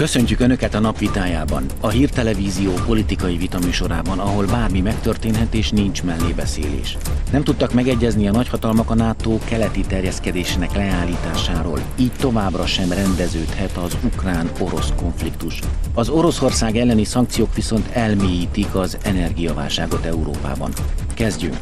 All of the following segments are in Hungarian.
Köszöntjük Önöket a napvitájában, a hírtelevízió politikai vitaműsorában, ahol bármi megtörténhet és nincs mellébeszélés. Nem tudtak megegyezni a nagyhatalmak a NATO keleti terjeszkedésének leállításáról, így továbbra sem rendeződhet az ukrán-orosz konfliktus. Az Oroszország elleni szankciók viszont elmélyítik az energiaválságot Európában. Kezdjünk!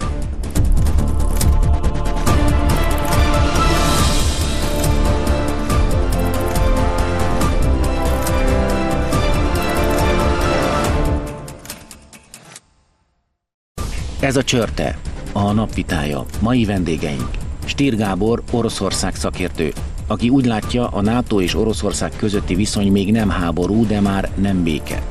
Ez a csörte, a napvitája, mai vendégeink. Stír Gábor, Oroszország szakértő, aki úgy látja, a NATO és Oroszország közötti viszony még nem háború, de már nem béke.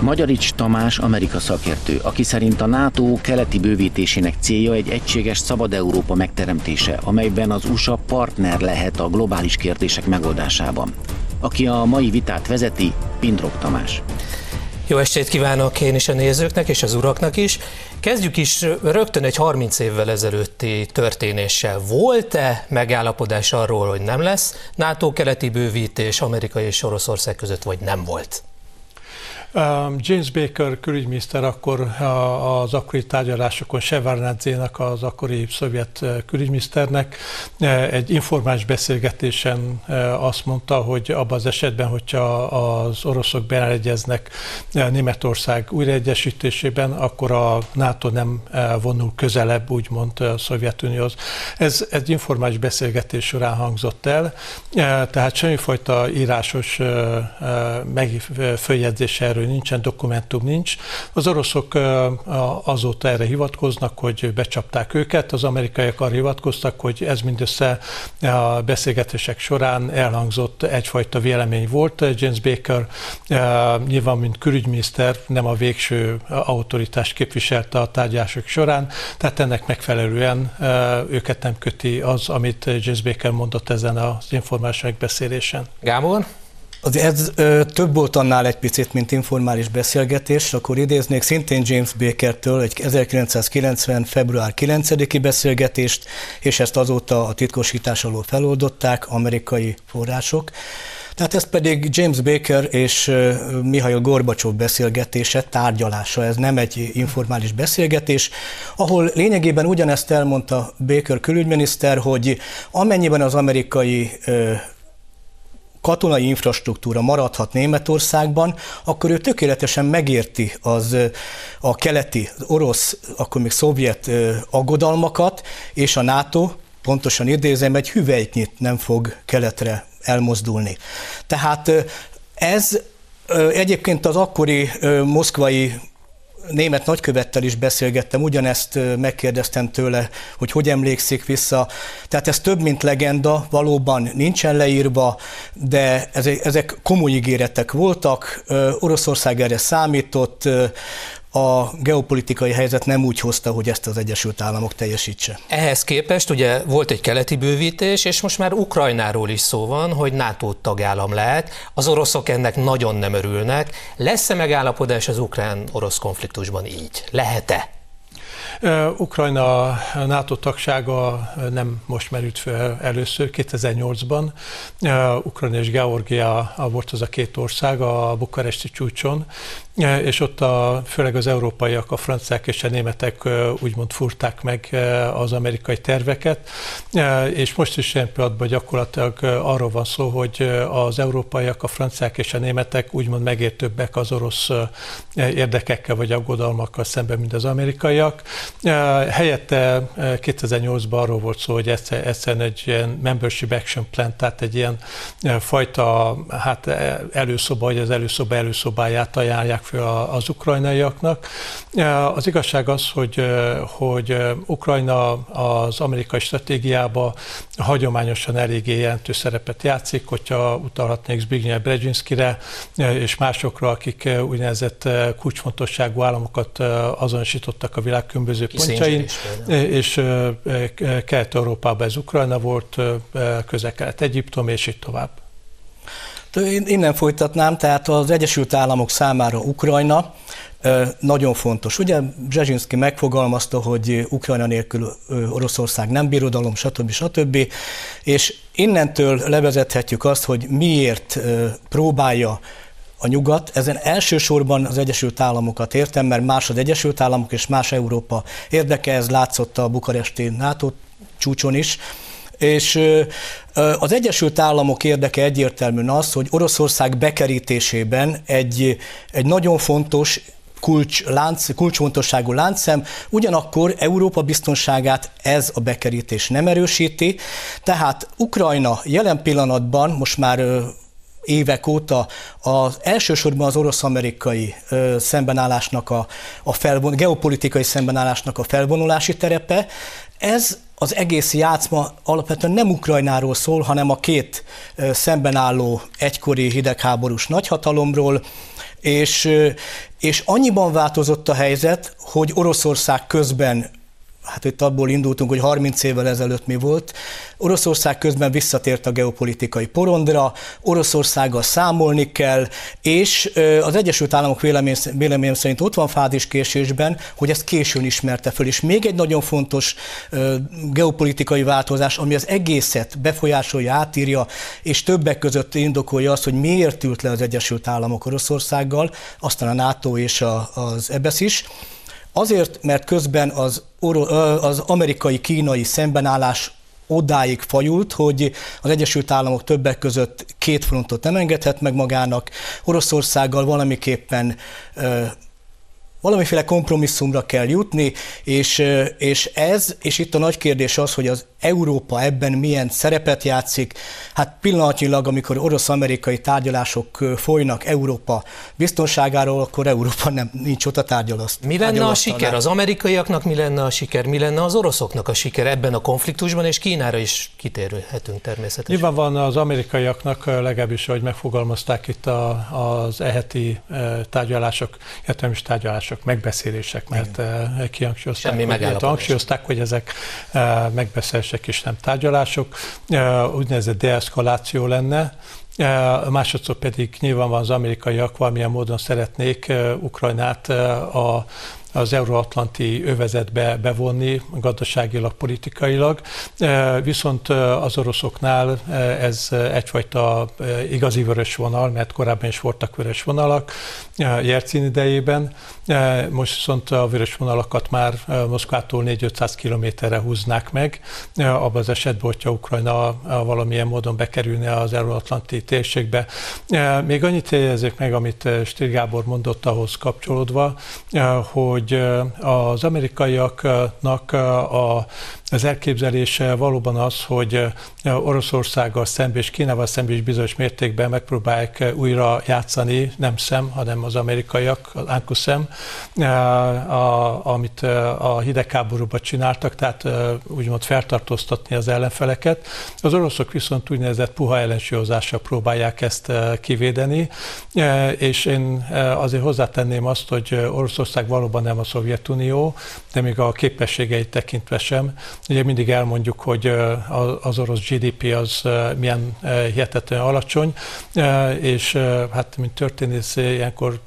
Magyarics Tamás, Amerika szakértő, aki szerint a NATO keleti bővítésének célja egy egységes szabad Európa megteremtése, amelyben az USA partner lehet a globális kérdések megoldásában. Aki a mai vitát vezeti, Pindrok Tamás. Jó estét kívánok én is a nézőknek és az uraknak is. Kezdjük is rögtön egy 30 évvel ezelőtti történéssel. Volt-e megállapodás arról, hogy nem lesz NATO keleti bővítés Amerika és Oroszország között, vagy nem volt? Um, James Baker külügyminiszter akkor az akkori tárgyalásokon Sevárnadzénak, az akkori szovjet uh, külügyminiszternek uh, egy informális beszélgetésen uh, azt mondta, hogy abban az esetben, hogyha az oroszok beleegyeznek Németország újraegyesítésében, akkor a NATO nem vonul közelebb, úgymond a Szovjetunióhoz. Ez egy informális beszélgetés során hangzott el, tehát semmifajta írásos megföljegyzés erről nincsen, dokumentum nincs. Az oroszok azóta erre hivatkoznak, hogy becsapták őket, az amerikaiak arra hivatkoztak, hogy ez mindössze a beszélgetések során elhangzott egyfajta vélemény volt. James Baker nyilván, mint külügyminiszter nem a végső autoritást képviselte a tárgyások során, tehát ennek megfelelően őket nem köti az, amit James Baker mondott ezen az informális megbeszélésen. Gábor? Az ez ö, több volt annál egy picit, mint informális beszélgetés, akkor idéznék szintén James Bakertől egy 1990. február 9-i beszélgetést, és ezt azóta a titkosítás alól feloldották amerikai források. Tehát ez pedig James Baker és Mihail Gorbacsov beszélgetése, tárgyalása, ez nem egy informális beszélgetés, ahol lényegében ugyanezt elmondta Baker külügyminiszter, hogy amennyiben az amerikai katonai infrastruktúra maradhat Németországban, akkor ő tökéletesen megérti az a keleti, orosz, akkor még szovjet aggodalmakat, és a NATO, pontosan idézem, egy hüvelyknyit nem fog keletre elmozdulni. Tehát ez egyébként az akkori moszkvai német nagykövettel is beszélgettem, ugyanezt megkérdeztem tőle, hogy hogy emlékszik vissza. Tehát ez több, mint legenda, valóban nincsen leírva, de ezek komoly ígéretek voltak. Oroszország erre számított, a geopolitikai helyzet nem úgy hozta, hogy ezt az Egyesült Államok teljesítse. Ehhez képest ugye volt egy keleti bővítés, és most már Ukrajnáról is szó van, hogy NATO tagállam lehet. Az oroszok ennek nagyon nem örülnek. Lesz-e megállapodás az ukrán-orosz konfliktusban így? Lehet-e? Ukrajna NATO tagsága nem most merült fel először, 2008-ban. Ukrajna és Georgia volt az a két ország a bukaresti csúcson, és ott a, főleg az európaiak, a franciák és a németek úgymond furták meg az amerikai terveket, és most is ilyen pillanatban gyakorlatilag arról van szó, hogy az európaiak, a franciák és a németek úgymond megértőbbek az orosz érdekekkel vagy aggodalmakkal szemben, mint az amerikaiak. Helyette 2008-ban arról volt szó, hogy egyszerűen egy ilyen membership action plan, tehát egy ilyen fajta hát előszoba, hogy az előszoba előszobáját ajánlják az ukrajnaiaknak. Az igazság az, hogy, hogy Ukrajna az amerikai stratégiába hagyományosan eléggé jelentős szerepet játszik, hogyha utalhatnék Zbigniew Brzezinskire és másokra, akik úgynevezett kulcsfontosságú államokat azonosítottak a világ különböző pontjain, és Kelet-Európában ez Ukrajna volt, közel-kelet Egyiptom, és így tovább. Innen folytatnám, tehát az Egyesült Államok számára Ukrajna nagyon fontos. Ugye Brzezinski megfogalmazta, hogy Ukrajna nélkül Oroszország nem birodalom, stb. stb. És innentől levezethetjük azt, hogy miért próbálja a nyugat, ezen elsősorban az Egyesült Államokat értem, mert más az Egyesült Államok és más Európa érdeke, ez látszott a bukaresti NATO csúcson is, és az Egyesült Államok érdeke egyértelműen az, hogy Oroszország bekerítésében egy, egy nagyon fontos kulcs, lánc, kulcsfontosságú láncszem, ugyanakkor Európa biztonságát ez a bekerítés nem erősíti, tehát Ukrajna jelen pillanatban most már évek óta az elsősorban az orosz-amerikai szembenállásnak a, a felvon, geopolitikai szembenállásnak a felvonulási terepe. Ez az egész játszma alapvetően nem Ukrajnáról szól, hanem a két szemben álló egykori hidegháborús nagyhatalomról, és, és annyiban változott a helyzet, hogy Oroszország közben hát itt abból indultunk, hogy 30 évvel ezelőtt mi volt. Oroszország közben visszatért a geopolitikai porondra, Oroszországgal számolni kell, és az Egyesült Államok vélemény, vélemény szerint ott van fázis késésben, hogy ezt későn ismerte föl. És még egy nagyon fontos geopolitikai változás, ami az egészet befolyásolja, átírja, és többek között indokolja azt, hogy miért ült le az Egyesült Államok Oroszországgal, aztán a NATO és az EBESZ is, Azért, mert közben az, az amerikai-kínai szembenállás odáig fajult, hogy az Egyesült Államok többek között két frontot nem engedhet meg magának, Oroszországgal valamiképpen valamiféle kompromisszumra kell jutni, és, és ez, és itt a nagy kérdés az, hogy az Európa ebben milyen szerepet játszik. Hát pillanatnyilag, amikor orosz-amerikai tárgyalások folynak Európa biztonságáról, akkor Európa nem nincs ott a tárgyalaszt. Mi lenne a siker? Az amerikaiaknak mi lenne a siker? Mi lenne az oroszoknak a siker ebben a konfliktusban, és Kínára is kitérhetünk természetesen. Nyilván van az amerikaiaknak, legalábbis, hogy megfogalmazták itt a, az eheti tárgyalások, értelmes tárgyalások, megbeszélések, mert kihangsúlyozták, hogy, hangsúlyozták, hogy ezek megbeszélések megbeszélések és nem tárgyalások, úgynevezett deeszkaláció lenne, Másodszor pedig nyilván van az amerikaiak valamilyen módon szeretnék Ukrajnát a az euróatlanti övezetbe bevonni gazdaságilag, politikailag. Viszont az oroszoknál ez egyfajta igazi vörös vonal, mert korábban is voltak vörös vonalak Jercin idejében. Most viszont a vörös vonalakat már Moszkvától 4-500 kilométerre húznák meg, abban az esetben, hogyha Ukrajna valamilyen módon bekerülne az euróatlanti térségbe. Még annyit jegyezzék meg, amit Stér Gábor mondott ahhoz kapcsolódva, hogy az amerikaiaknak a az elképzelése valóban az, hogy Oroszországgal szemben és Kínával szemben is bizonyos mértékben megpróbálják újra játszani, nem szem, hanem az amerikaiak, az Ankuszem, amit a hidegháborúban csináltak, tehát úgymond feltartóztatni az ellenfeleket. Az oroszok viszont úgynevezett puha ellensúlyozással próbálják ezt kivédeni, és én azért hozzátenném azt, hogy Oroszország valóban nem a Szovjetunió, de még a képességeit tekintve sem, Ugye mindig elmondjuk, hogy az orosz GDP az milyen hihetetlen alacsony, és hát mint történész ilyenkor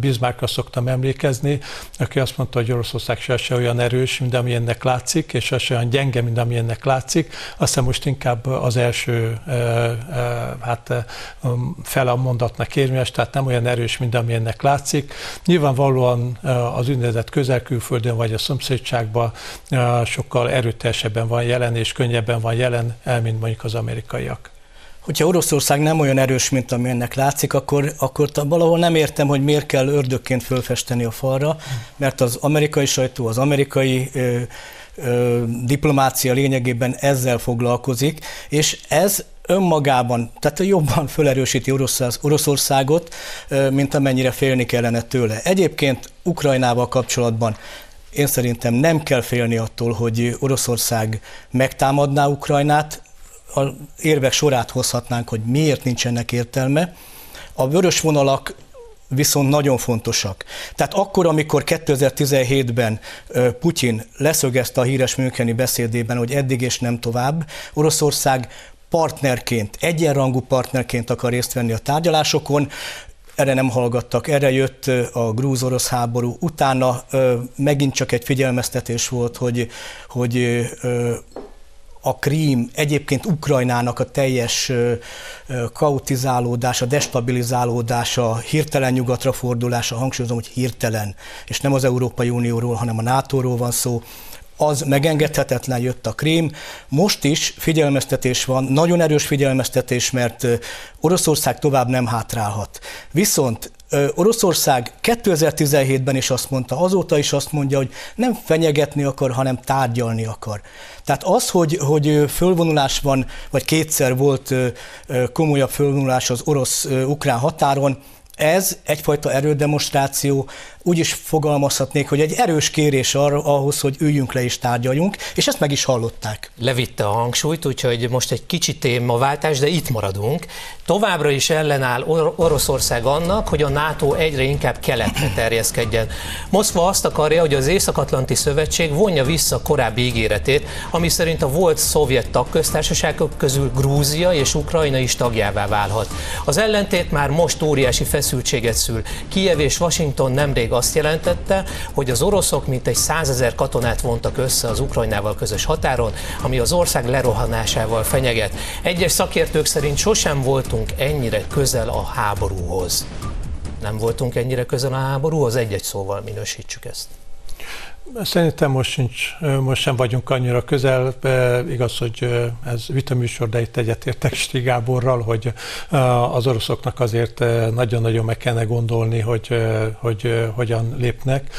Bismarckra szoktam emlékezni, aki azt mondta, hogy Oroszország se, se olyan erős, mint amilyennek látszik, és se olyan gyenge, mint amilyennek látszik. Aztán most inkább az első hát fele a mondatnak érvényes, tehát nem olyan erős, mint amilyennek látszik. Nyilvánvalóan az úgynevezett közelkülföldön vagy a szomszédságban sokkal erős erőteljesebben van jelen, és könnyebben van jelen, mint mondjuk az amerikaiak. Hogyha Oroszország nem olyan erős, mint ami ennek látszik, akkor, akkor valahol nem értem, hogy miért kell ördökként fölfesteni a falra, mert az amerikai sajtó, az amerikai ö, ö, diplomácia lényegében ezzel foglalkozik, és ez önmagában, tehát jobban felerősíti Oroszországot, mint amennyire félni kellene tőle. Egyébként Ukrajnával kapcsolatban én szerintem nem kell félni attól, hogy Oroszország megtámadná Ukrajnát, a érvek sorát hozhatnánk, hogy miért nincsenek értelme. A vörös vonalak viszont nagyon fontosak. Tehát akkor, amikor 2017-ben Putyin leszögezte a híres Müncheni beszédében, hogy eddig és nem tovább, Oroszország partnerként, egyenrangú partnerként akar részt venni a tárgyalásokon, erre nem hallgattak, erre jött a grúz-orosz háború, utána. Megint csak egy figyelmeztetés volt, hogy, hogy a Krím, egyébként Ukrajnának a teljes kautizálódása, destabilizálódása, hirtelen nyugatra fordulása, hangsúlyozom, hogy hirtelen, és nem az Európai Unióról, hanem a NATO-ról van szó, az megengedhetetlen jött a krím. Most is figyelmeztetés van, nagyon erős figyelmeztetés, mert Oroszország tovább nem hátrálhat. Viszont Oroszország 2017-ben is azt mondta, azóta is azt mondja, hogy nem fenyegetni akar, hanem tárgyalni akar. Tehát az, hogy, hogy fölvonulás van, vagy kétszer volt komolyabb fölvonulás az orosz-ukrán határon, ez egyfajta erődemonstráció, úgy is fogalmazhatnék, hogy egy erős kérés arra, ahhoz, hogy üljünk le és tárgyaljunk, és ezt meg is hallották. Levitte a hangsúlyt, úgyhogy most egy kicsit témaváltás, de itt maradunk. Továbbra is ellenáll Or- Oroszország annak, hogy a NATO egyre inkább keletre terjeszkedjen. Moszkva azt akarja, hogy az Észak-Atlanti Szövetség vonja vissza korábbi ígéretét, ami szerint a volt szovjet tagköztársaságok közül Grúzia és Ukrajna is tagjává válhat. Az ellentét már most óriási feszültséget szül. Kiev és Washington nemrég még azt jelentette, hogy az oroszok mintegy százezer katonát vontak össze az Ukrajnával közös határon, ami az ország lerohanásával fenyeget. Egyes szakértők szerint sosem voltunk ennyire közel a háborúhoz. Nem voltunk ennyire közel a háborúhoz, egy-egy szóval minősítsük ezt. Szerintem most, sincs, most sem vagyunk annyira közel. Igaz, hogy ez vitaműsor, de itt egyetértek Sti Gáborral, hogy az oroszoknak azért nagyon-nagyon meg kellene gondolni, hogy, hogy hogyan lépnek.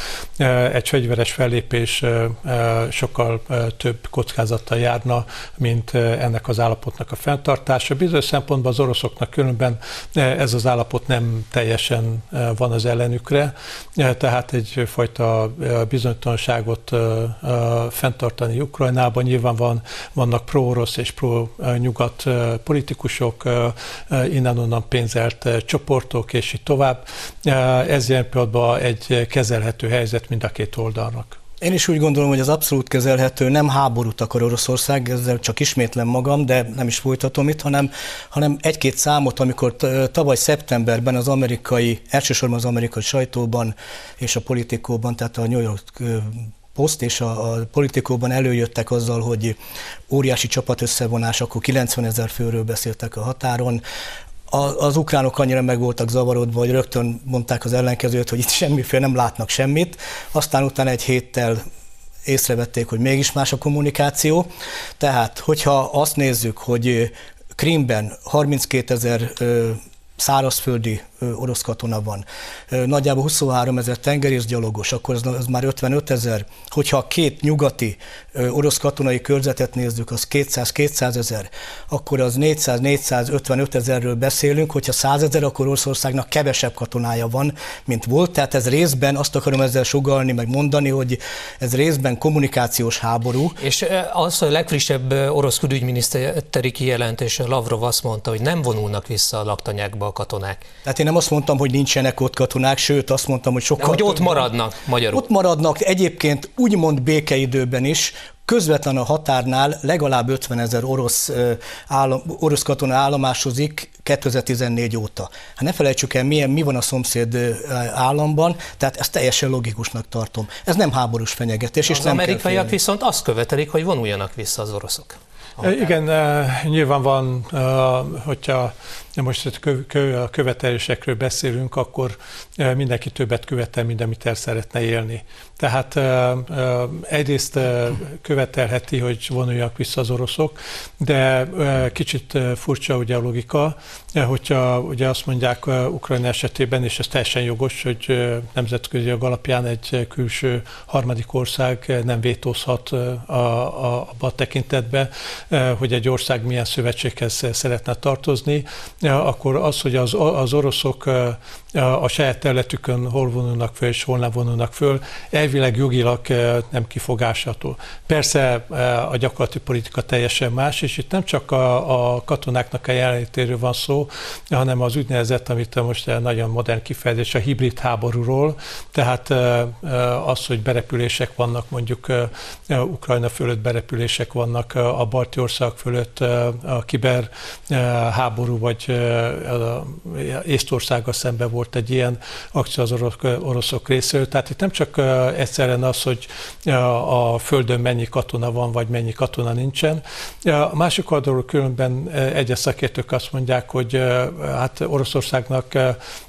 Egy fegyveres fellépés sokkal több kockázattal járna, mint ennek az állapotnak a fenntartása. Bizonyos szempontból az oroszoknak különben ez az állapot nem teljesen van az ellenükre, tehát egyfajta bizonytalan biztonságot fenntartani Ukrajnában. Nyilván van, vannak pro-orosz és pro-nyugat politikusok, innen-onnan pénzelt csoportok, és így tovább. Ez ilyen pillanatban egy kezelhető helyzet mind a két oldalnak. Én is úgy gondolom, hogy az abszolút kezelhető, nem háborút akar Oroszország, ezzel csak ismétlem magam, de nem is folytatom itt, hanem, hanem egy-két számot, amikor tavaly szeptemberben az amerikai, elsősorban az amerikai sajtóban és a politikóban, tehát a New York Post és a, a politikóban előjöttek azzal, hogy óriási csapat összevonás, akkor 90 ezer főről beszéltek a határon, az ukránok annyira meg voltak zavarodva, hogy rögtön mondták az ellenkezőt, hogy itt semmiféle nem látnak semmit. Aztán utána egy héttel észrevették, hogy mégis más a kommunikáció. Tehát, hogyha azt nézzük, hogy Krimben 32 ezer szárazföldi orosz katona van, nagyjából 23 ezer tengerészgyalogos, akkor az, az már 55 ezer. Hogyha a két nyugati orosz katonai körzetet nézzük, az 200-200 ezer, akkor az 400-455 ezerről beszélünk, hogyha 100 ezer, akkor Oroszországnak kevesebb katonája van, mint volt. Tehát ez részben, azt akarom ezzel sugalni, meg mondani, hogy ez részben kommunikációs háború. És az a legfrissebb orosz külügyminiszteri kijelentés, Lavrov azt mondta, hogy nem vonulnak vissza a laktanyákba a katonák. Tehát én nem azt mondtam, hogy nincsenek ott katonák, sőt azt mondtam, hogy sokkal... De hogy ott maradnak magyarul. Ott maradnak egyébként úgymond békeidőben is, közvetlen a határnál legalább 50 ezer orosz, állam, orosz katona állomásozik 2014 óta. Hát ne felejtsük el, milyen, mi van a szomszéd államban, tehát ezt teljesen logikusnak tartom. Ez nem háborús fenyegetés. Az és nem amerikaiak viszont azt követelik, hogy vonuljanak vissza az oroszok. Igen, nyilván van, hogyha most a követelésekről beszélünk, akkor mindenki többet követel, mint amit el szeretne élni. Tehát egyrészt követelheti, hogy vonuljak vissza az oroszok, de kicsit furcsa ugye a logika, hogyha ugye azt mondják Ukrajna esetében, és ez teljesen jogos, hogy nemzetközi jog alapján egy külső harmadik ország nem vétózhat a, a, a tekintetbe, hogy egy ország milyen szövetséghez szeretne tartozni, akkor az, hogy az, az oroszok a saját területükön hol vonulnak föl és hol nem vonulnak föl, elvileg jogilag nem kifogásható. Persze a gyakorlati politika teljesen más, és itt nem csak a, a katonáknak a jelenlétéről van szó, hanem az úgynevezett, amit most nagyon modern kifejezés, a hibrid háborúról, tehát az, hogy berepülések vannak, mondjuk Ukrajna fölött berepülések vannak, a balti ország fölött a kiber háború vagy Észtországgal szemben volt egy ilyen akció az oroszok részéről. Tehát itt nem csak egyszerűen az, hogy a Földön mennyi katona van, vagy mennyi katona nincsen. A másik oldalról különben egyes szakértők azt mondják, hogy hát Oroszországnak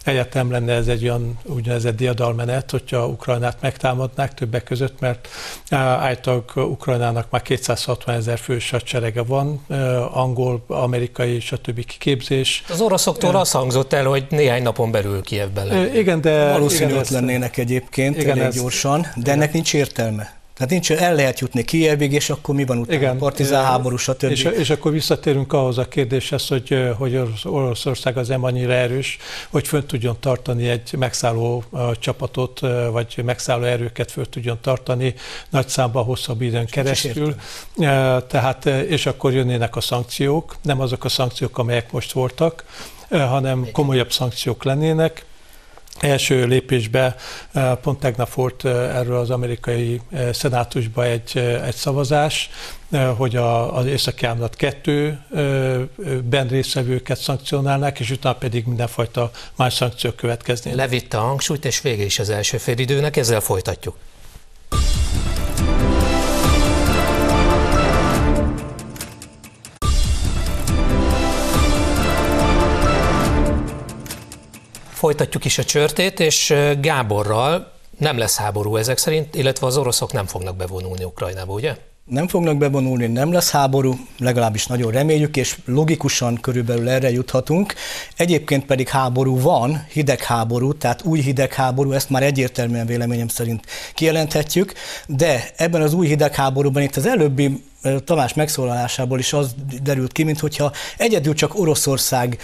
egyáltalán lenne ez egy olyan úgynevezett diadalmenet, hogyha Ukrajnát megtámadnák többek között, mert általában Ukrajnának már 260 ezer fős hadserege van, angol, amerikai, stb. kiképzés. Az oroszoktól azt hangzott el, hogy néhány napon belül Kievben lennének. Igen, de... Valószínű ott lennének egyébként igen, elég ez, gyorsan, de igen. ennek nincs értelme. Tehát nincs, el lehet jutni Kijevig, és akkor mi van utána? Igen, partizán háború, stb. És, és akkor visszatérünk ahhoz a kérdéshez, hogy, hogy Oroszország az nem annyira erős, hogy fönt tudjon tartani egy megszálló csapatot, vagy megszálló erőket föl tudjon tartani nagy számban hosszabb időn keresztül. Tehát, és akkor jönnének a szankciók, nem azok a szankciók, amelyek most voltak, hanem komolyabb szankciók lennének, első lépésbe eh, pont tegnap volt eh, erről az amerikai eh, szenátusban egy, egy szavazás, hogy a, az északi ámlat kettőben részvevőket szankcionálnák, és utána pedig mindenfajta más szankciók következnének. Levitte a hangsúlyt, és vége is az első félidőnek, ezzel folytatjuk. Folytatjuk is a csörtét, és Gáborral nem lesz háború ezek szerint, illetve az oroszok nem fognak bevonulni Ukrajnába, ugye? Nem fognak bevonulni, nem lesz háború, legalábbis nagyon reméljük, és logikusan körülbelül erre juthatunk. Egyébként pedig háború van, hidegháború, tehát új hidegháború, ezt már egyértelműen véleményem szerint kijelenthetjük, de ebben az új hidegháborúban itt az előbbi Tamás megszólalásából is az derült ki, mintha egyedül csak Oroszország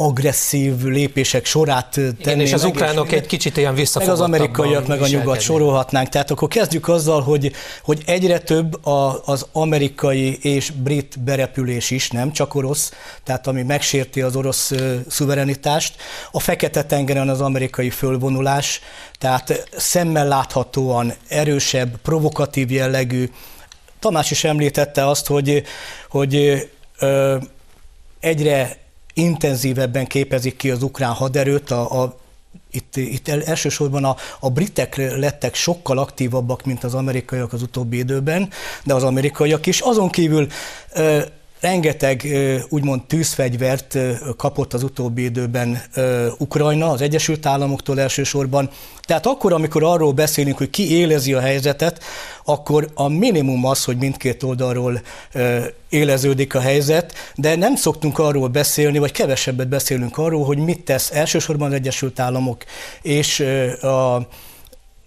agresszív lépések sorát tenni. Igen, és az ukránok egy kicsit ilyen Meg az amerikaiak, meg a nyugat sorolhatnánk. Tehát akkor kezdjük azzal, hogy, hogy egyre több a, az amerikai és brit berepülés is, nem csak orosz, tehát ami megsérti az orosz szuverenitást. A Fekete-tengeren az amerikai fölvonulás, tehát szemmel láthatóan erősebb, provokatív jellegű. Tamás is említette azt, hogy, hogy ö, egyre intenzívebben képezik ki az ukrán haderőt, a, a itt, itt elsősorban a, a britek lettek sokkal aktívabbak, mint az amerikaiak az utóbbi időben, de az amerikaiak is. Azon kívül rengeteg úgymond tűzfegyvert kapott az utóbbi időben Ukrajna, az Egyesült Államoktól elsősorban. Tehát akkor, amikor arról beszélünk, hogy ki élezi a helyzetet, akkor a minimum az, hogy mindkét oldalról éleződik a helyzet, de nem szoktunk arról beszélni, vagy kevesebbet beszélünk arról, hogy mit tesz elsősorban az Egyesült Államok és a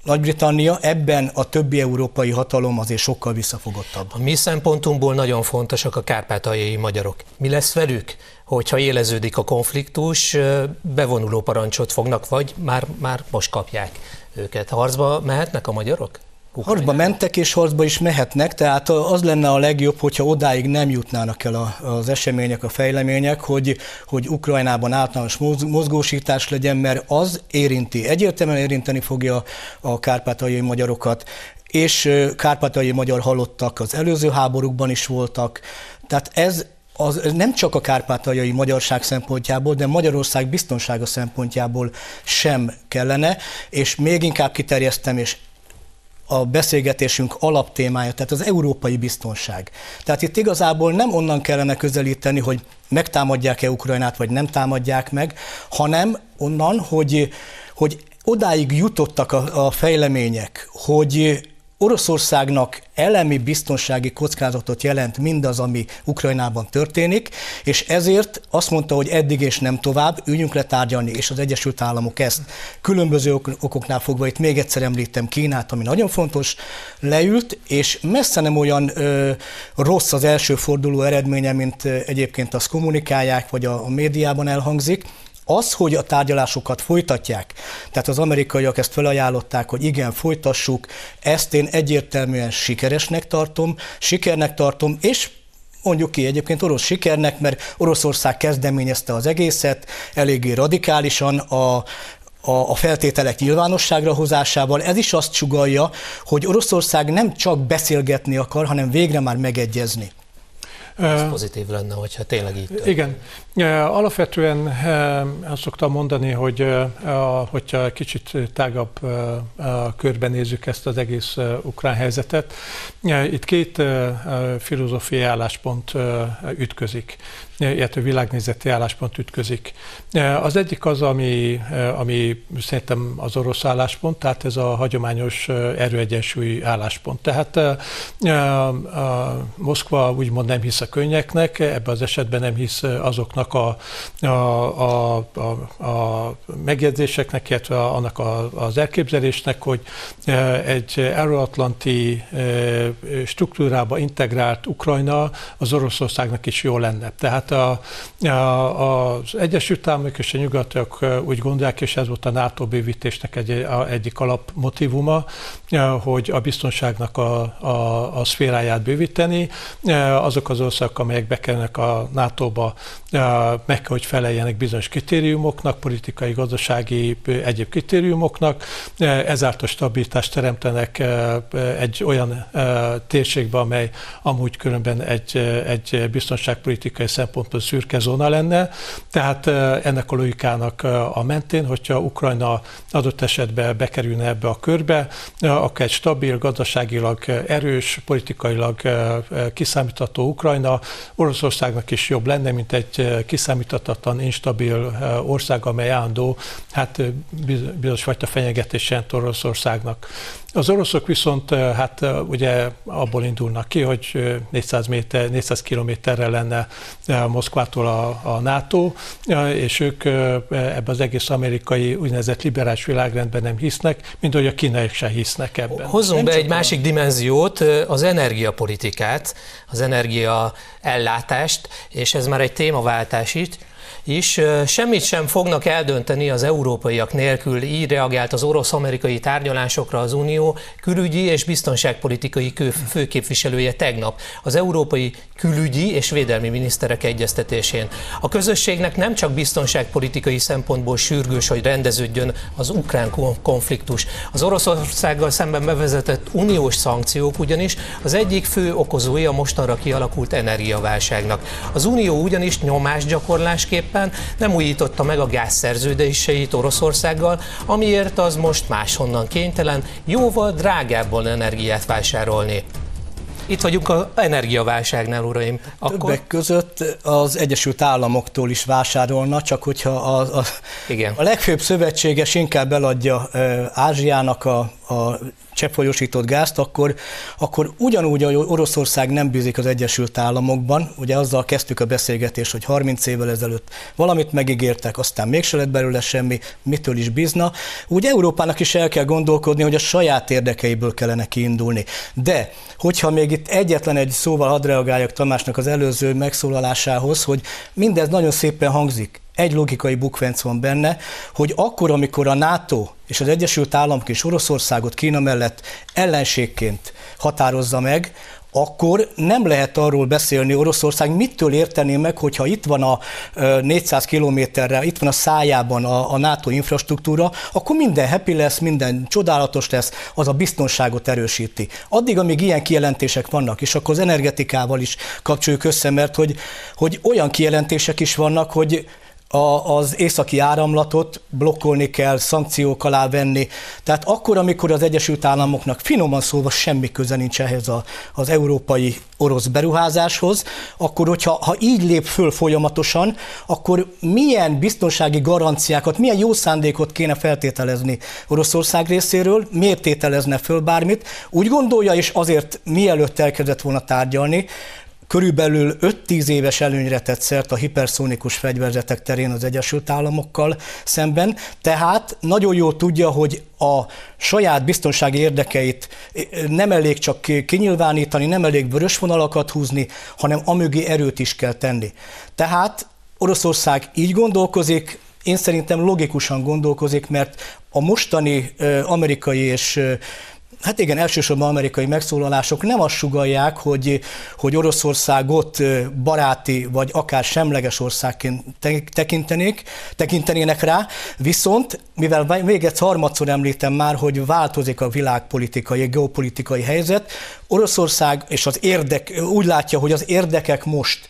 nagy-Britannia, ebben a többi európai hatalom azért sokkal visszafogottabb. A mi szempontunkból nagyon fontosak a kárpátaljai magyarok. Mi lesz velük, hogyha éleződik a konfliktus, bevonuló parancsot fognak, vagy már, már most kapják őket. Harcba mehetnek a magyarok? Harcba mentek, és harcba is mehetnek, tehát az lenne a legjobb, hogyha odáig nem jutnának el az események, a fejlemények, hogy, hogy Ukrajnában általános mozgósítás legyen, mert az érinti, egyértelműen érinteni fogja a kárpátaljai magyarokat, és kárpátaljai magyar halottak az előző háborúkban is voltak, tehát ez az nem csak a kárpátaljai magyarság szempontjából, de Magyarország biztonsága szempontjából sem kellene, és még inkább kiterjesztem, és a beszélgetésünk alaptémája, tehát az európai biztonság. Tehát itt igazából nem onnan kellene közelíteni, hogy megtámadják-e Ukrajnát, vagy nem támadják meg, hanem onnan, hogy, hogy odáig jutottak a, a fejlemények, hogy Oroszországnak elemi biztonsági kockázatot jelent mindaz, ami Ukrajnában történik, és ezért azt mondta, hogy eddig és nem tovább, üljünk le tárgyalni, és az Egyesült Államok ezt. Különböző okoknál fogva, itt még egyszer említem Kínát, ami nagyon fontos, leült, és messze nem olyan ö, rossz az első forduló eredménye, mint egyébként azt kommunikálják, vagy a, a médiában elhangzik, az, hogy a tárgyalásokat folytatják, tehát az amerikaiak ezt felajánlották, hogy igen, folytassuk, ezt én egyértelműen sikeresnek tartom, sikernek tartom, és mondjuk ki egyébként orosz sikernek, mert Oroszország kezdeményezte az egészet eléggé radikálisan a, a, a feltételek nyilvánosságra hozásával. Ez is azt sugalja, hogy Oroszország nem csak beszélgetni akar, hanem végre már megegyezni. Ez pozitív lenne, hogyha tényleg így történik. Igen. Alapvetően azt szoktam mondani, hogy hogyha kicsit tágabb körben nézzük ezt az egész ukrán helyzetet, itt két filozófiai álláspont ütközik illetve világnézeti álláspont ütközik. Az egyik az, ami, ami szerintem az orosz álláspont, tehát ez a hagyományos erőegyensúly álláspont. Tehát Moszkva úgymond nem hisz a könnyeknek, ebben az esetben nem hisz azoknak a, a, a, a, a megjegyzéseknek, illetve annak a, az elképzelésnek, hogy egy euróatlanti struktúrába integrált Ukrajna az Oroszországnak is jó lenne. Tehát a, a, az Egyesült Államok és a nyugatiak úgy gondolják, és ez volt a NATO bővítésnek egy, a, egyik alapmotívuma, hogy a biztonságnak a, a, a szféráját bővíteni. Azok az országok, amelyek bekerülnek a NATO-ba, meg kell, hogy feleljenek bizonyos kritériumoknak, politikai, gazdasági, egyéb kritériumoknak, ezáltal stabilitást teremtenek egy olyan térségbe, amely amúgy különben egy, egy biztonságpolitikai szempontból szürke zóna lenne. Tehát ennek a logikának a mentén, hogyha Ukrajna adott esetben bekerülne ebbe a körbe, akkor egy stabil, gazdaságilag erős, politikailag kiszámítható Ukrajna Oroszországnak is jobb lenne, mint egy kiszámíthatatlan, instabil ország, amely állandó, hát bizonyos fajta fenyegetés jelent Oroszországnak. Az oroszok viszont hát ugye abból indulnak ki, hogy 400, méter, 400 kilométerre lenne Moszkvától a, a NATO, és ők ebbe az egész amerikai úgynevezett liberális világrendben nem hisznek, mint hogy a kínaiak se hisznek ebben. Hozzunk nem be egy a... másik dimenziót, az energiapolitikát, az energia ellátást, és ez már egy témaváltás itt is semmit sem fognak eldönteni az európaiak nélkül, így reagált az orosz-amerikai tárgyalásokra az Unió külügyi és biztonságpolitikai főképviselője tegnap az európai külügyi és védelmi miniszterek egyeztetésén. A közösségnek nem csak biztonságpolitikai szempontból sürgős, hogy rendeződjön az ukrán konfliktus. Az Oroszországgal szemben bevezetett uniós szankciók ugyanis az egyik fő okozója mostanra kialakult energiaválságnak. Az Unió ugyanis nyomásgyakorlásképp tulajdonképpen nem újította meg a gázszerződéseit Oroszországgal, amiért az most máshonnan kénytelen jóval drágábban energiát vásárolni. Itt vagyunk az energiaválságnál, uraim. Akkor... Többek között az Egyesült Államoktól is vásárolna, csak hogyha a, a, Igen. a legfőbb szövetséges inkább eladja Ázsiának a, a cseppfolyósított gázt, akkor, akkor ugyanúgy, hogy Oroszország nem bízik az Egyesült Államokban, ugye azzal kezdtük a beszélgetést, hogy 30 évvel ezelőtt valamit megígértek, aztán mégse lett belőle semmi, mitől is bízna. Úgy Európának is el kell gondolkodni, hogy a saját érdekeiből kellene kiindulni. De, hogyha még itt egyetlen egy szóval hadd reagáljak Tamásnak az előző megszólalásához, hogy mindez nagyon szépen hangzik, egy logikai bukvenc van benne, hogy akkor, amikor a NATO és az Egyesült Államok és Oroszországot Kína mellett ellenségként határozza meg, akkor nem lehet arról beszélni Oroszország, mitől értené meg, hogyha itt van a 400 kilométerre, itt van a szájában a, a NATO infrastruktúra, akkor minden happy lesz, minden csodálatos lesz, az a biztonságot erősíti. Addig, amíg ilyen kijelentések vannak, és akkor az energetikával is kapcsoljuk össze, mert hogy, hogy olyan kijelentések is vannak, hogy a, az északi áramlatot blokkolni kell, szankciók alá venni. Tehát akkor, amikor az Egyesült Államoknak finoman szólva semmi köze nincs ehhez a, az európai orosz beruházáshoz, akkor hogyha ha így lép föl folyamatosan, akkor milyen biztonsági garanciákat, milyen jó szándékot kéne feltételezni Oroszország részéről, miért tételezne föl bármit, úgy gondolja, és azért mielőtt elkezdett volna tárgyalni, körülbelül 5-10 éves előnyre tett szert a hiperszónikus fegyverzetek terén az Egyesült Államokkal szemben, tehát nagyon jól tudja, hogy a saját biztonsági érdekeit nem elég csak kinyilvánítani, nem elég vörös vonalakat húzni, hanem amögé erőt is kell tenni. Tehát Oroszország így gondolkozik, én szerintem logikusan gondolkozik, mert a mostani amerikai és Hát igen, elsősorban amerikai megszólalások nem azt sugalják, hogy, hogy Oroszországot baráti vagy akár semleges országként tekintenék, tekintenének rá, viszont mivel még egyszer harmadszor említem már, hogy változik a világpolitikai, a geopolitikai helyzet, Oroszország és az érdek, úgy látja, hogy az érdekek most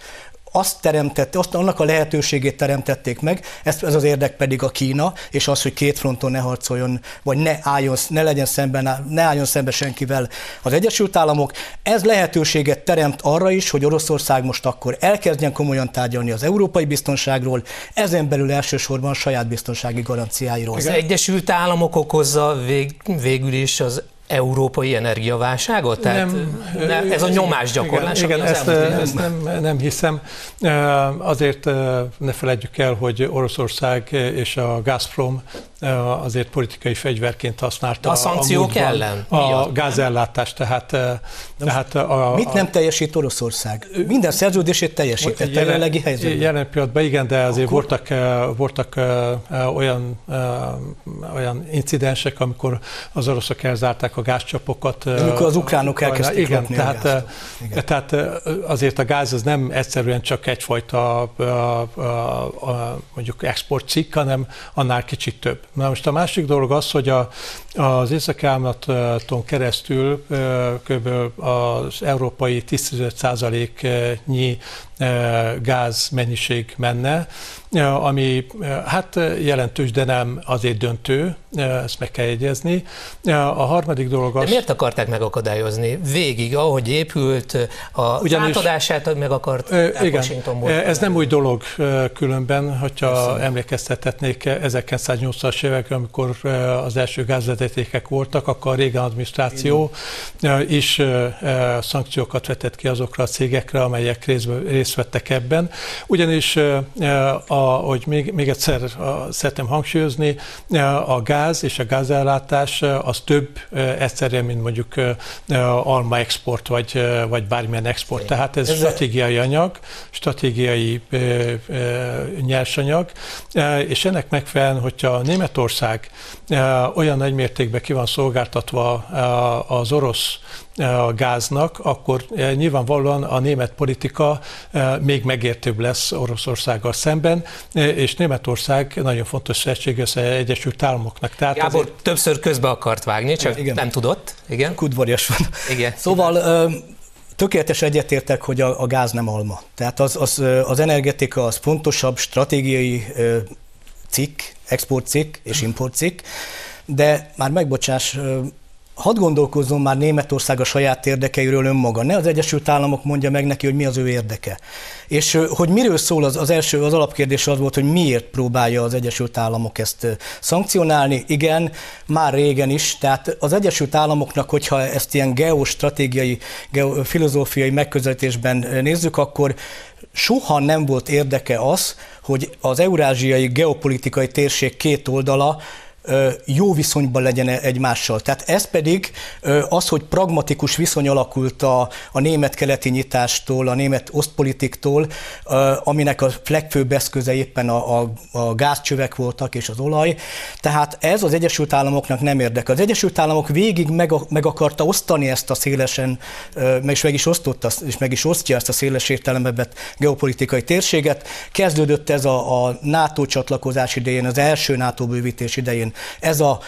azt teremtette, azt annak a lehetőségét teremtették meg, ez, ez az érdek pedig a Kína, és az, hogy két fronton ne harcoljon, vagy ne, álljon, ne legyen szemben, ne álljon szembe senkivel az Egyesült Államok. Ez lehetőséget teremt arra is, hogy Oroszország most akkor elkezdjen komolyan tárgyalni az európai biztonságról, ezen belül elsősorban a saját biztonsági garanciáiról. Az Egyesült Államok okozza vég, végül is az európai energiaválságot? Tehát nem, ne, ez a nyomásgyakorlás? Igen, igen ezt, ezt nem, nem hiszem. Azért ne felejtjük el, hogy Oroszország és a Gazprom azért politikai fegyverként használta. A szankciók a ellen? A gázellátást, tehát, tehát a, Mit nem teljesít Oroszország? Minden szerződését teljesített jelen, jelenlegi helyzetben. Jelen pillanatban igen, de azért Akkor... voltak, voltak olyan, olyan incidensek, amikor az oroszok elzárták a gázcsapokat. Amikor az ukránok elkezdték igen, tehát, a igen. tehát azért a gáz az nem egyszerűen csak egyfajta a, a, a, mondjuk exportcikk, hanem annál kicsit több. Na most a másik dolog az, hogy a, az északálmaton keresztül kb. az európai 10-15%-nyi gáz mennyiség menne, ami hát jelentős, de nem azért döntő, ezt meg kell jegyezni. A harmadik dolog az... De miért akarták megakadályozni? Végig, ahogy épült, a Ugyanis, átadását meg akart igen, Washingtonból. Ez nem új dolog különben, hogyha Köszönöm. emlékeztethetnék 1980-as évekre, amikor az első gázvezetékek voltak, akkor a régen adminisztráció is szankciókat vetett ki azokra a cégekre, amelyek részt vettek ebben. Ugyanis, ahogy még, még egyszer szeretném hangsúlyozni, a gáz és a gázellátás az több egyszerűen, mint mondjuk alma export, vagy, vagy bármilyen export. Tehát ez, ez stratégiai anyag, stratégiai nyersanyag, és ennek megfelelően, hogyha Németország olyan nagy mértékben ki van szolgáltatva az orosz a gáznak, akkor nyilvánvalóan a német politika még megértőbb lesz Oroszországgal szemben, és Németország nagyon fontos szövetség az Egyesült Államoknak. Tehát Gábor azért... többször közbe akart vágni, csak igen. nem tudott. Igen. Kudvarjas van. Igen. Szóval tökéletes egyetértek, hogy a, a gáz nem alma. Tehát az, az, az energetika az fontosabb stratégiai cikk, exportcikk és importcikk, de már megbocsás, hadd gondolkozzon már Németország a saját érdekeiről önmaga. Ne az Egyesült Államok mondja meg neki, hogy mi az ő érdeke. És hogy miről szól az, az első, az alapkérdés az volt, hogy miért próbálja az Egyesült Államok ezt szankcionálni. Igen, már régen is. Tehát az Egyesült Államoknak, hogyha ezt ilyen geostratégiai, geofilozófiai megközelítésben nézzük, akkor soha nem volt érdeke az, hogy az eurázsiai geopolitikai térség két oldala jó viszonyban legyen egymással. Tehát ez pedig az, hogy pragmatikus viszony alakult a, a német-keleti nyitástól, a német osztpolitiktól, aminek a legfőbb eszköze éppen a, a, a gázcsövek voltak és az olaj. Tehát ez az Egyesült Államoknak nem érdeke. Az Egyesült Államok végig meg, meg akarta osztani ezt a szélesen, is meg is osztotta, és meg is osztja ezt a széles értelemben geopolitikai térséget. Kezdődött ez a, a NATO csatlakozás idején, az első NATO bővítés idején ez a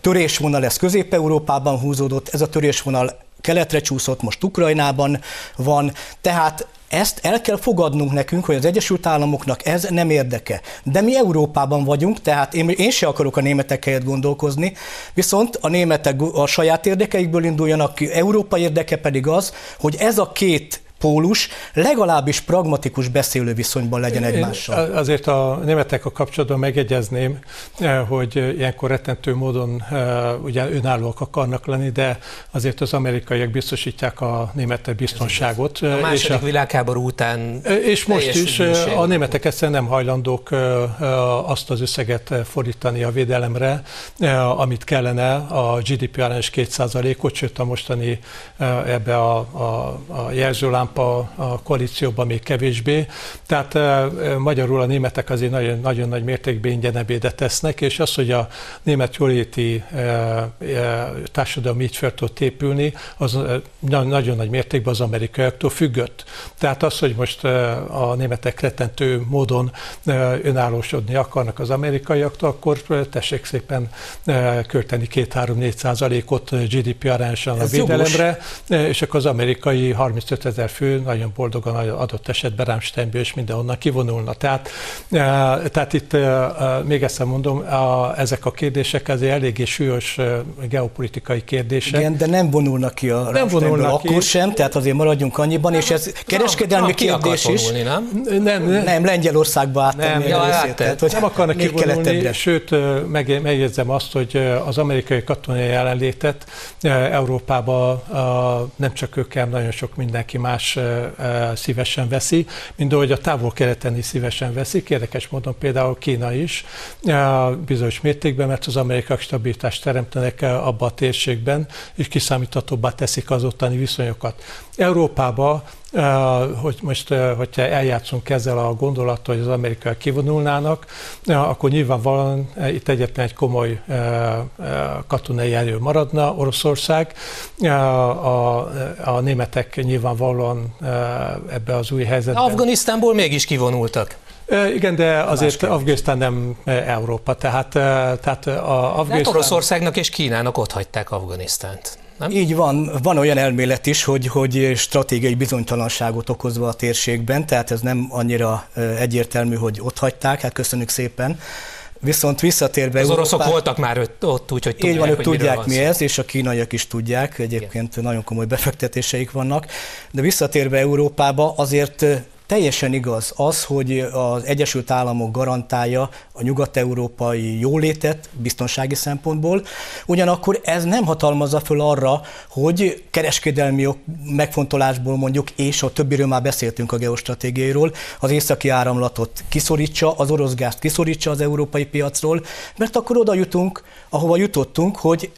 törésvonal, ez Közép-Európában húzódott, ez a törésvonal keletre csúszott, most Ukrajnában van, tehát ezt el kell fogadnunk nekünk, hogy az Egyesült Államoknak ez nem érdeke. De mi Európában vagyunk, tehát én, én se akarok a németek helyett gondolkozni, viszont a németek a saját érdekeikből induljanak ki, Európa érdeke pedig az, hogy ez a két pólus legalábbis pragmatikus beszélő viszonyban legyen egymással. Én azért a németek a kapcsolatban megegyezném, eh, hogy ilyenkor rettentő módon eh, ugye önállóak akarnak lenni, de azért az amerikaiak biztosítják a németek biztonságot. A második és a, világháború után És most is eh, a németek egyszerűen nem hajlandók azt az összeget fordítani a védelemre, amit kellene a GDP arányos 2%-ot, sőt a mostani ebbe a, a, a jelzőlám Trump a, a koalícióban még kevésbé. Tehát magyarul a németek azért nagyon, nagyon nagy mértékben ingyenebédet tesznek, és az, hogy a német jóléti társadalom így fel tud épülni, az nagyon nagy mértékben az amerikaiaktól függött. Tehát az, hogy most a németek retentő módon önállósodni akarnak az amerikaiaktól, akkor tessék szépen költeni 2-3-4 százalékot GDP arányosan a védelemre, jogos. és akkor az amerikai 35 ezer fő nagyon boldogan adott esetben Rámsteinből és mindenhonnan kivonulna. Tehát, tehát itt még ezt mondom, a, ezek a kérdések azért eléggé súlyos geopolitikai kérdések. Igen, de nem vonulnak ki a nem vonulnak akkor ki. sem, tehát azért maradjunk annyiban, nem, és ez kereskedelmi nem, kérdés is. Vonulni, nem? Nem, nem, nem Lengyelországba áttenni nem, ja, részét, tehát, hogy nem akarnak kivonulni, sőt megjegyzem azt, hogy az amerikai katonai jelenlétet Európába nem csak ők, hanem nagyon sok mindenki más szívesen veszi, mint ahogy a távol-keleten is szívesen veszik. Érdekes módon például Kína is bizonyos mértékben, mert az amerikai stabilitást teremtenek abba a térségben, és kiszámíthatóbbá teszik az ottani viszonyokat. Európába hogy most, hogyha eljátszunk ezzel a gondolattal, hogy az amerikai kivonulnának, akkor nyilvánvalóan itt egyetlen egy komoly katonai erő maradna, Oroszország. A, a németek nyilvánvalóan ebbe az új helyzetben. Afganisztánból mégis kivonultak. Igen, de azért. Afganisztán nem Európa, tehát, tehát a Afganisztán... De Oroszországnak és Kínának ott hagyták Afganisztánt nem? Így van, van olyan elmélet is, hogy, hogy stratégiai bizonytalanságot okozva a térségben, tehát ez nem annyira egyértelmű, hogy ott hagyták, hát köszönjük szépen. Viszont visszatérve... Az oroszok Európá... voltak már ott, úgyhogy tudják, Így van, ők tudják mi ez, és a kínaiak is tudják, egyébként Igen. nagyon komoly befektetéseik vannak. De visszatérve Európába, azért Teljesen igaz az, hogy az Egyesült Államok garantálja a nyugat-európai jólétet biztonsági szempontból, ugyanakkor ez nem hatalmazza föl arra, hogy kereskedelmi megfontolásból mondjuk, és a többiről már beszéltünk a geostratégiairól, az északi áramlatot kiszorítsa, az orosz gázt kiszorítsa az európai piacról, mert akkor oda jutunk, ahova jutottunk, hogy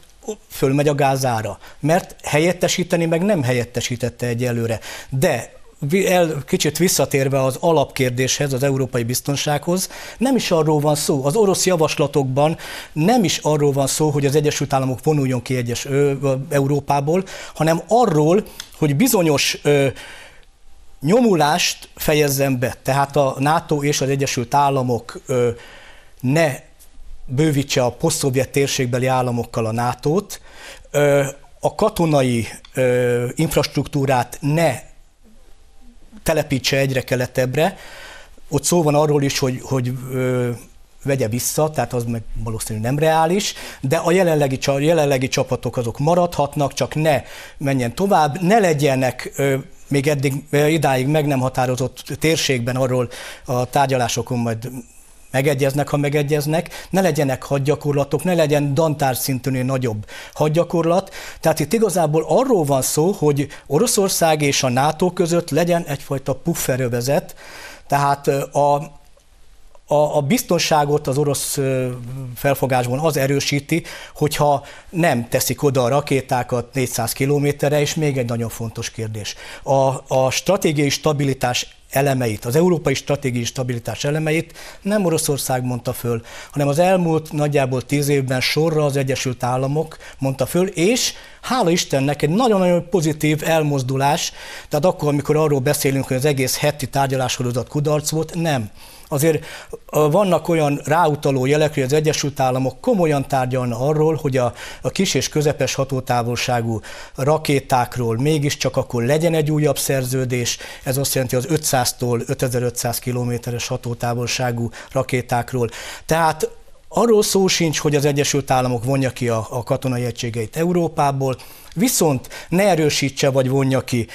fölmegy a gázára, mert helyettesíteni meg nem helyettesítette egyelőre. De el, kicsit visszatérve az alapkérdéshez, az európai biztonsághoz, nem is arról van szó, az orosz javaslatokban nem is arról van szó, hogy az Egyesült Államok vonuljon ki egyes ö, Európából, hanem arról, hogy bizonyos ö, nyomulást fejezzen be. Tehát a NATO és az Egyesült Államok ö, ne bővítse a posztszovjet térségbeli államokkal a NATO-t, ö, a katonai ö, infrastruktúrát ne telepítse egyre keletebbre. Ott szó van arról is, hogy, hogy ö, vegye vissza, tehát az meg valószínűleg nem reális, de a jelenlegi, jelenlegi csapatok azok maradhatnak, csak ne menjen tovább, ne legyenek ö, még eddig idáig meg nem határozott térségben arról a tárgyalásokon majd megegyeznek, ha megegyeznek, ne legyenek hadgyakorlatok, ne legyen dantár szintűnél nagyobb hadgyakorlat. Tehát itt igazából arról van szó, hogy Oroszország és a NATO között legyen egyfajta pufferövezet, tehát a, a, a biztonságot az orosz felfogásban az erősíti, hogyha nem teszik oda a rakétákat 400 kilométerre, és még egy nagyon fontos kérdés. A, a stratégiai stabilitás elemeit, az európai stratégiai stabilitás elemeit nem Oroszország mondta föl, hanem az elmúlt nagyjából tíz évben sorra az Egyesült Államok mondta föl, és hála Istennek egy nagyon-nagyon pozitív elmozdulás, tehát akkor, amikor arról beszélünk, hogy az egész heti tárgyalássorozat kudarc volt, nem azért vannak olyan ráutaló jelek, hogy az Egyesült Államok komolyan tárgyalna arról, hogy a, a kis és közepes hatótávolságú rakétákról mégiscsak akkor legyen egy újabb szerződés, ez azt jelenti az 500-tól 5500 kilométeres hatótávolságú rakétákról. Tehát Arról szó sincs, hogy az Egyesült Államok vonja ki a, a katonai egységeit Európából, viszont ne erősítse vagy vonja ki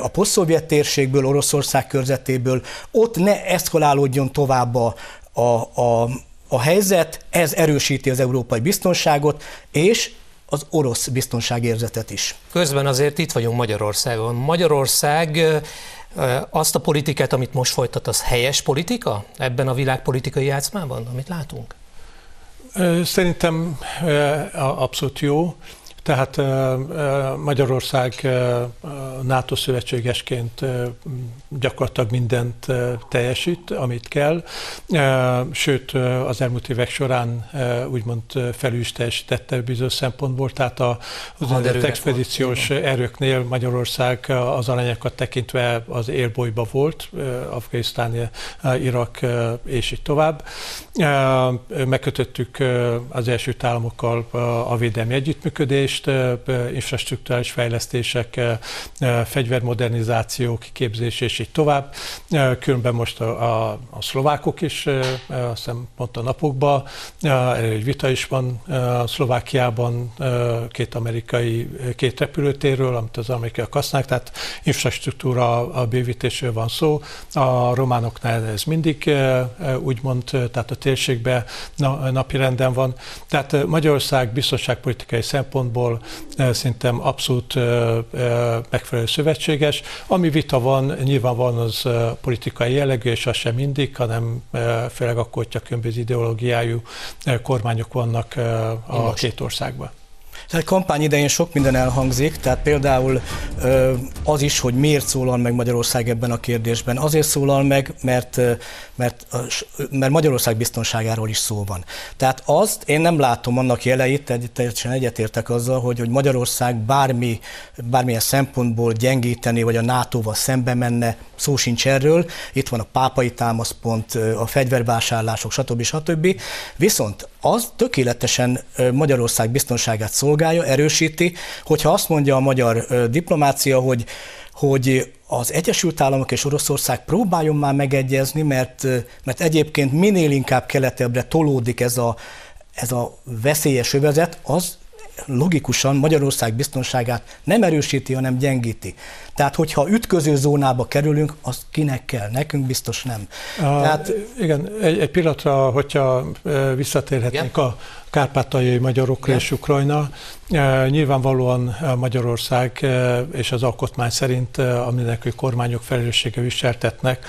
a posztszovjet térségből, Oroszország körzetéből, ott ne eszkalálódjon tovább a, a, a, a helyzet, ez erősíti az európai biztonságot, és az orosz biztonságérzetet is. Közben azért itt vagyunk Magyarországon. Magyarország azt a politikát, amit most folytat, az helyes politika ebben a világpolitikai játszmában, amit látunk? Szerintem abszolút jó. Tehát Magyarország NATO szövetségesként gyakorlatilag mindent teljesít, amit kell, sőt az elmúlt évek során úgymond felül is teljesítette bizonyos szempontból, tehát a, az expedíciós erőknél Magyarország az aranyakat tekintve az élbolyba volt, Afganisztán, Irak és így tovább. Megkötöttük az első államokkal a védelmi együttműködést, infrastruktúrális fejlesztések, fegyvermodernizáció, kiképzés és így tovább. Különben most a, a, a szlovákok is, azt hiszem pont a napokban, egy vita is van Szlovákiában két amerikai, két repülőtérről, amit az amerikaiak használnak, tehát infrastruktúra a bővítésről van szó. A románoknál ez mindig úgymond, tehát a térségben napi renden van. Tehát Magyarország biztonságpolitikai szempontból szerintem abszolút megfelelő szövetséges. Ami vita van, nyilvánvalóan az politikai jellegű, és az sem mindig, hanem főleg akkor, hogyha különböző ideológiájú kormányok vannak a két országban. Tehát kampány idején sok minden elhangzik, tehát például az is, hogy miért szólal meg Magyarország ebben a kérdésben. Azért szólal meg, mert, mert, mert Magyarország biztonságáról is szó van. Tehát azt én nem látom annak jeleit, teljesen egyetértek azzal, hogy, hogy Magyarország bármi, bármilyen szempontból gyengíteni, vagy a NATO-val szembe menne, szó sincs erről. Itt van a pápai támaszpont, a fegyvervásárlások, stb. stb. Viszont az tökéletesen Magyarország biztonságát szolgálja, erősíti, hogyha azt mondja a magyar diplomácia, hogy hogy az Egyesült Államok és Oroszország próbáljon már megegyezni, mert, mert egyébként minél inkább keletebbre tolódik ez a, ez a veszélyes övezet, az logikusan Magyarország biztonságát nem erősíti, hanem gyengíti. Tehát, hogyha ütköző zónába kerülünk, az kinek kell? Nekünk biztos nem. A, Tehát, igen, egy, egy pillanatra, hogyha visszatérhetnénk igen. a kárpátaljai magyarokra és Ukrajna. Nyilvánvalóan Magyarország és az alkotmány szerint, aminek ők kormányok felelőssége viseltetnek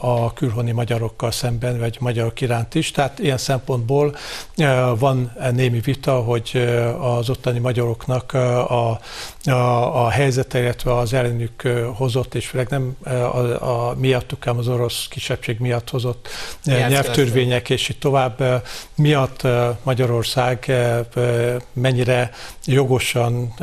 a külhoni magyarokkal szemben, vagy magyarok iránt is. Tehát ilyen szempontból van némi vita, hogy az ottani magyaroknak a, a, a helyzete, illetve az ellenük hozott, és főleg nem a, a miattuk, az orosz kisebbség miatt hozott nyelvtörvények, és így tovább miatt Magyarország mennyire jogosan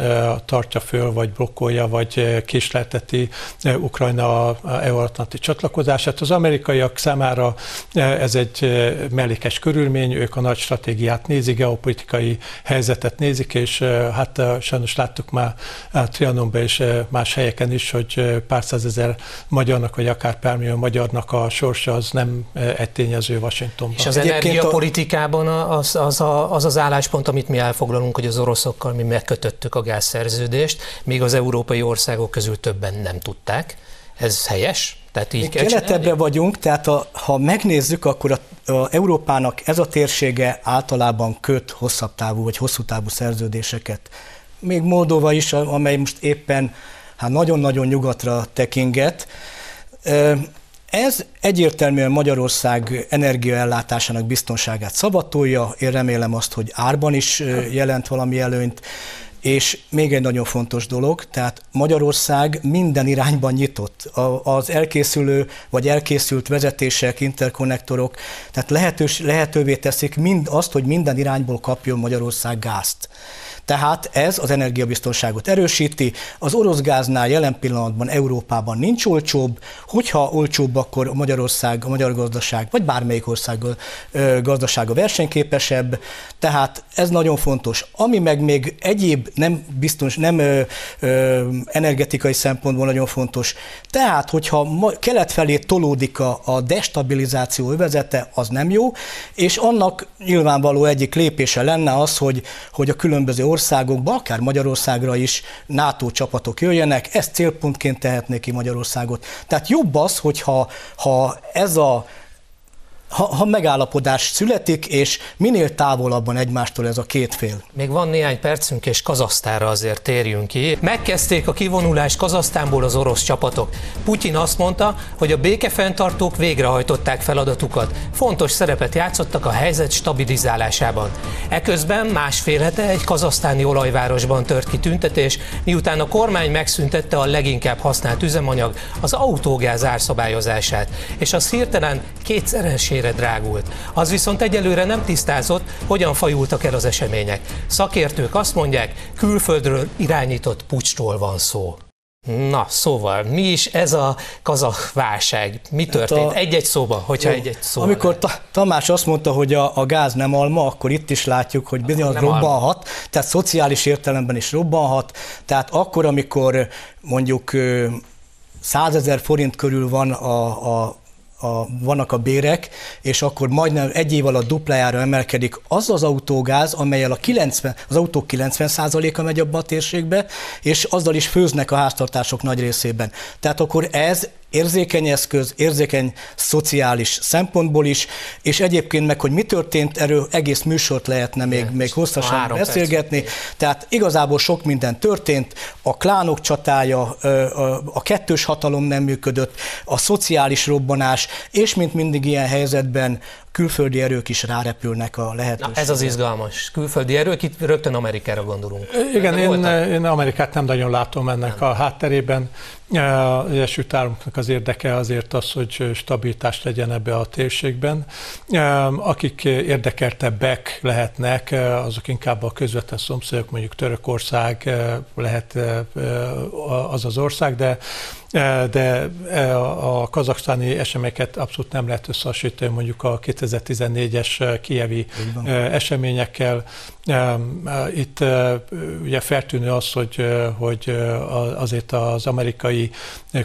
tartja föl, vagy blokkolja, vagy késlelteti Ukrajna euróatlanti csatlakozását. Az amerikaiak számára ez egy mellékes körülmény, ők a nagy stratégiát nézik, geopolitikai helyzetet nézik, és hát sajnos láttuk már Trianonban és más helyeken is, hogy pár százezer magyarnak, vagy akár pár millió magyarnak a sorsa az nem egy tényező Washingtonban. És az energiapolitikában az, az, a, az az álláspont, amit mi elfoglalunk, hogy az oroszokkal mi megkötöttük a gázszerződést, még az európai országok közül többen nem tudták. Ez helyes? Tehát így keletebbre vagyunk, tehát a, ha megnézzük, akkor a, a Európának ez a térsége általában köt hosszabb távú vagy hosszú távú szerződéseket. Még Moldova is, amely most éppen hát nagyon-nagyon nyugatra tekinget. Ez egyértelműen Magyarország energiaellátásának biztonságát szabatolja, én remélem azt, hogy árban is jelent valami előnyt, és még egy nagyon fontos dolog, tehát Magyarország minden irányban nyitott. Az elkészülő vagy elkészült vezetések, interkonnektorok, tehát lehetős, lehetővé teszik mind azt, hogy minden irányból kapjon Magyarország gázt. Tehát ez az energiabiztonságot erősíti. Az orosz gáznál jelen pillanatban Európában nincs olcsóbb, hogyha olcsóbb, akkor Magyarország, a magyar gazdaság, vagy bármelyik ország gazdasága versenyképesebb, tehát ez nagyon fontos. Ami meg még egyéb nem biztos, nem ö, ö, energetikai szempontból nagyon fontos, tehát hogyha kelet felé tolódik a, a destabilizáció övezete, az nem jó, és annak nyilvánvaló egyik lépése lenne az, hogy, hogy a különböző országokba, akár Magyarországra is NATO csapatok jöjjenek, ezt célpontként tehetnék ki Magyarországot. Tehát jobb az, hogyha ha ez a ha, ha megállapodás születik, és minél távolabban egymástól ez a két fél. Még van néhány percünk, és Kazasztára azért térjünk ki. Megkezdték a kivonulást Kazasztánból az orosz csapatok. Putyin azt mondta, hogy a békefenntartók végrehajtották feladatukat. Fontos szerepet játszottak a helyzet stabilizálásában. Eközben másfél hete egy kazasztáni olajvárosban tört ki tüntetés, miután a kormány megszüntette a leginkább használt üzemanyag, az autógáz árszabályozását, és az hirtelen kétszeresé egésére drágult. Az viszont egyelőre nem tisztázott, hogyan fajultak el az események. Szakértők azt mondják, külföldről irányított pucstól van szó. Na, szóval, mi is ez a kazak válság? Mi hát történt? Egy-egy szóba, hogyha egy-egy szóba. Amikor ta- Tamás azt mondta, hogy a, a gáz nem alma, akkor itt is látjuk, hogy bizony robbanhat, alma. tehát szociális értelemben is robbanhat, tehát akkor, amikor mondjuk 100 ezer forint körül van a, a a, vannak a bérek, és akkor majdnem egy év alatt duplájára emelkedik az az autógáz, amelyel a 90, az autók 90%-a megy abba a térségbe, és azzal is főznek a háztartások nagy részében. Tehát akkor ez érzékeny eszköz, érzékeny szociális szempontból is, és egyébként meg, hogy mi történt, erről egész műsort lehetne még, Igen, még hosszasan beszélgetni. Perc. Tehát igazából sok minden történt, a klánok csatája, a kettős hatalom nem működött, a szociális robbanás, és mint mindig ilyen helyzetben külföldi erők is rárepülnek a lehetőségre. Na, ez az izgalmas. Külföldi erők, itt rögtön Amerikára gondolunk. Igen, én, én Amerikát nem nagyon látom ennek nem. a hátterében. Az Egyesült Államoknak az érdeke azért az, hogy stabilitást legyen ebbe a térségben. Akik érdekeltebbek lehetnek, azok inkább a közvetlen szomszédok, mondjuk Törökország lehet az az ország, de de a kazaksztáni eseményeket abszolút nem lehet összehasonlítani mondjuk a 2014-es kievi eseményekkel. Itt ugye feltűnő az, hogy, hogy azért az amerikai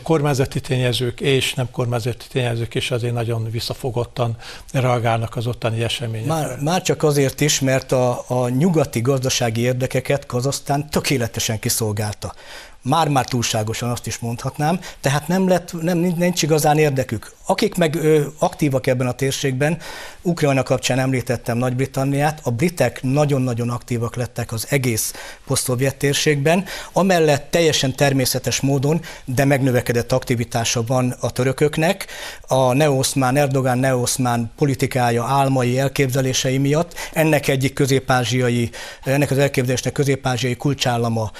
kormányzati tényezők és nem kormányzati tényezők is azért nagyon visszafogottan reagálnak az ottani eseményekre. Már, már csak azért is, mert a, a nyugati gazdasági érdekeket Kazasztán tökéletesen kiszolgálta már-már túlságosan azt is mondhatnám, tehát nem lett, nem, nincs igazán érdekük. Akik meg ö, aktívak ebben a térségben, Ukrajna kapcsán említettem Nagy-Britanniát, a britek nagyon-nagyon aktívak lettek az egész posztszovjet térségben, amellett teljesen természetes módon, de megnövekedett aktivitása van a törököknek, a neoszmán, Erdogán neoszmán politikája, álmai, elképzelései miatt. Ennek egyik közép-ázsiai, ennek az elképzelésnek közép-ázsiai kulcsállama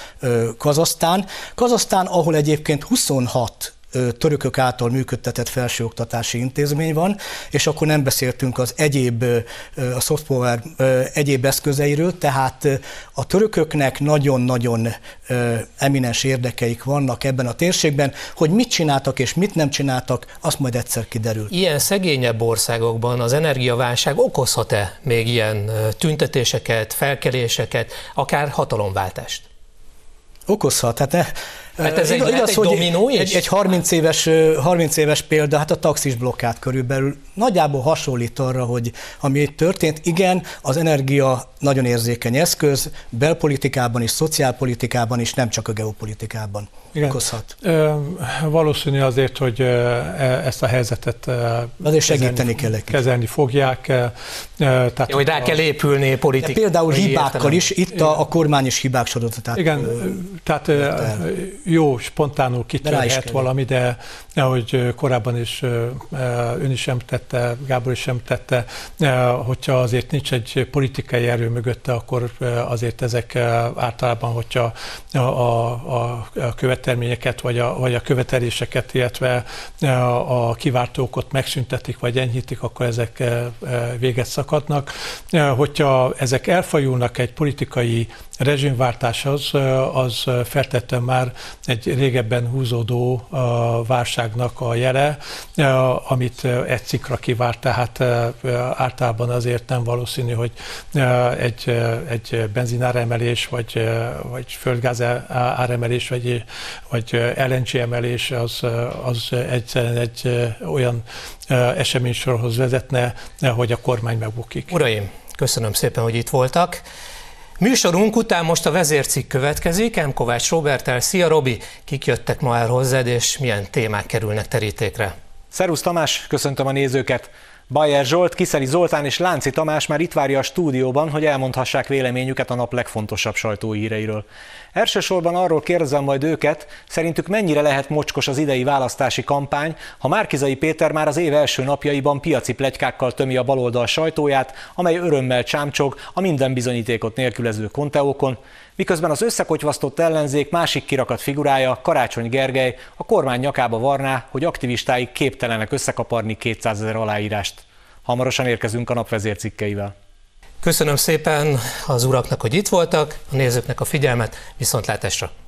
Kazasztán. Kazasztán, ahol egyébként 26 törökök által működtetett felsőoktatási intézmény van, és akkor nem beszéltünk az egyéb, a soft power egyéb eszközeiről, tehát a törököknek nagyon-nagyon eminens érdekeik vannak ebben a térségben, hogy mit csináltak és mit nem csináltak, azt majd egyszer kiderül. Ilyen szegényebb országokban az energiaválság okozhat-e még ilyen tüntetéseket, felkeléseket, akár hatalomváltást? Okozhat. Hát ne, Hát ez egy, igaz, egy hogy dominó is? Egy, egy 30, éves, 30 éves példa, hát a taxis blokkát körülbelül nagyjából hasonlít arra, hogy ami itt történt. Igen, az energia nagyon érzékeny eszköz, belpolitikában is, szociálpolitikában is, nem csak a geopolitikában. Igen. Okozhat. Valószínű azért, hogy e, ezt a helyzetet azért segíteni kell kezelni fogják. Tehát Jó, hogy rá kell épülni politikai. Például hibákkal értelem. is, itt a, a kormány is hibák sorozatát. Igen, tehát jó, spontánul kitörhet valami, de ahogy korábban is ön is sem tette, Gábor is sem tette, hogyha azért nincs egy politikai erő mögötte, akkor azért ezek általában, hogyha a, a, a követelményeket, vagy a, vagy a követeléseket, illetve a kiváltókot megszüntetik, vagy enyhítik, akkor ezek véget szakadnak. Hogyha ezek elfajulnak egy politikai rezsimváltáshoz, az feltettem már egy régebben húzódó válságnak a jele, amit egy cikra kivárt, tehát általában azért nem valószínű, hogy egy, egy benzináremelés, vagy, vagy földgáz áremelés, vagy, vagy LNG emelés az, az egyszerűen egy olyan eseménysorhoz vezetne, hogy a kormány megbukik. Uraim, köszönöm szépen, hogy itt voltak. Műsorunk után most a vezércikk következik, M. Kovács Robertel. Szia Robi, kik jöttek ma el hozzád, és milyen témák kerülnek terítékre? Szerusz Tamás, köszöntöm a nézőket! Bajer Zsolt, Kiszeli Zoltán és Lánci Tamás már itt várja a stúdióban, hogy elmondhassák véleményüket a nap legfontosabb sajtóhíreiről. Elsősorban arról kérdezem majd őket, szerintük mennyire lehet mocskos az idei választási kampány, ha Márkizai Péter már az év első napjaiban piaci plegykákkal tömi a baloldal sajtóját, amely örömmel csámcsog a minden bizonyítékot nélkülező konteókon, miközben az összekotyvasztott ellenzék másik kirakat figurája, Karácsony Gergely, a kormány nyakába varná, hogy aktivistáik képtelenek összekaparni 200 ezer aláírást. Hamarosan érkezünk a napvezér cikkeivel. Köszönöm szépen az uraknak, hogy itt voltak, a nézőknek a figyelmet, viszontlátásra!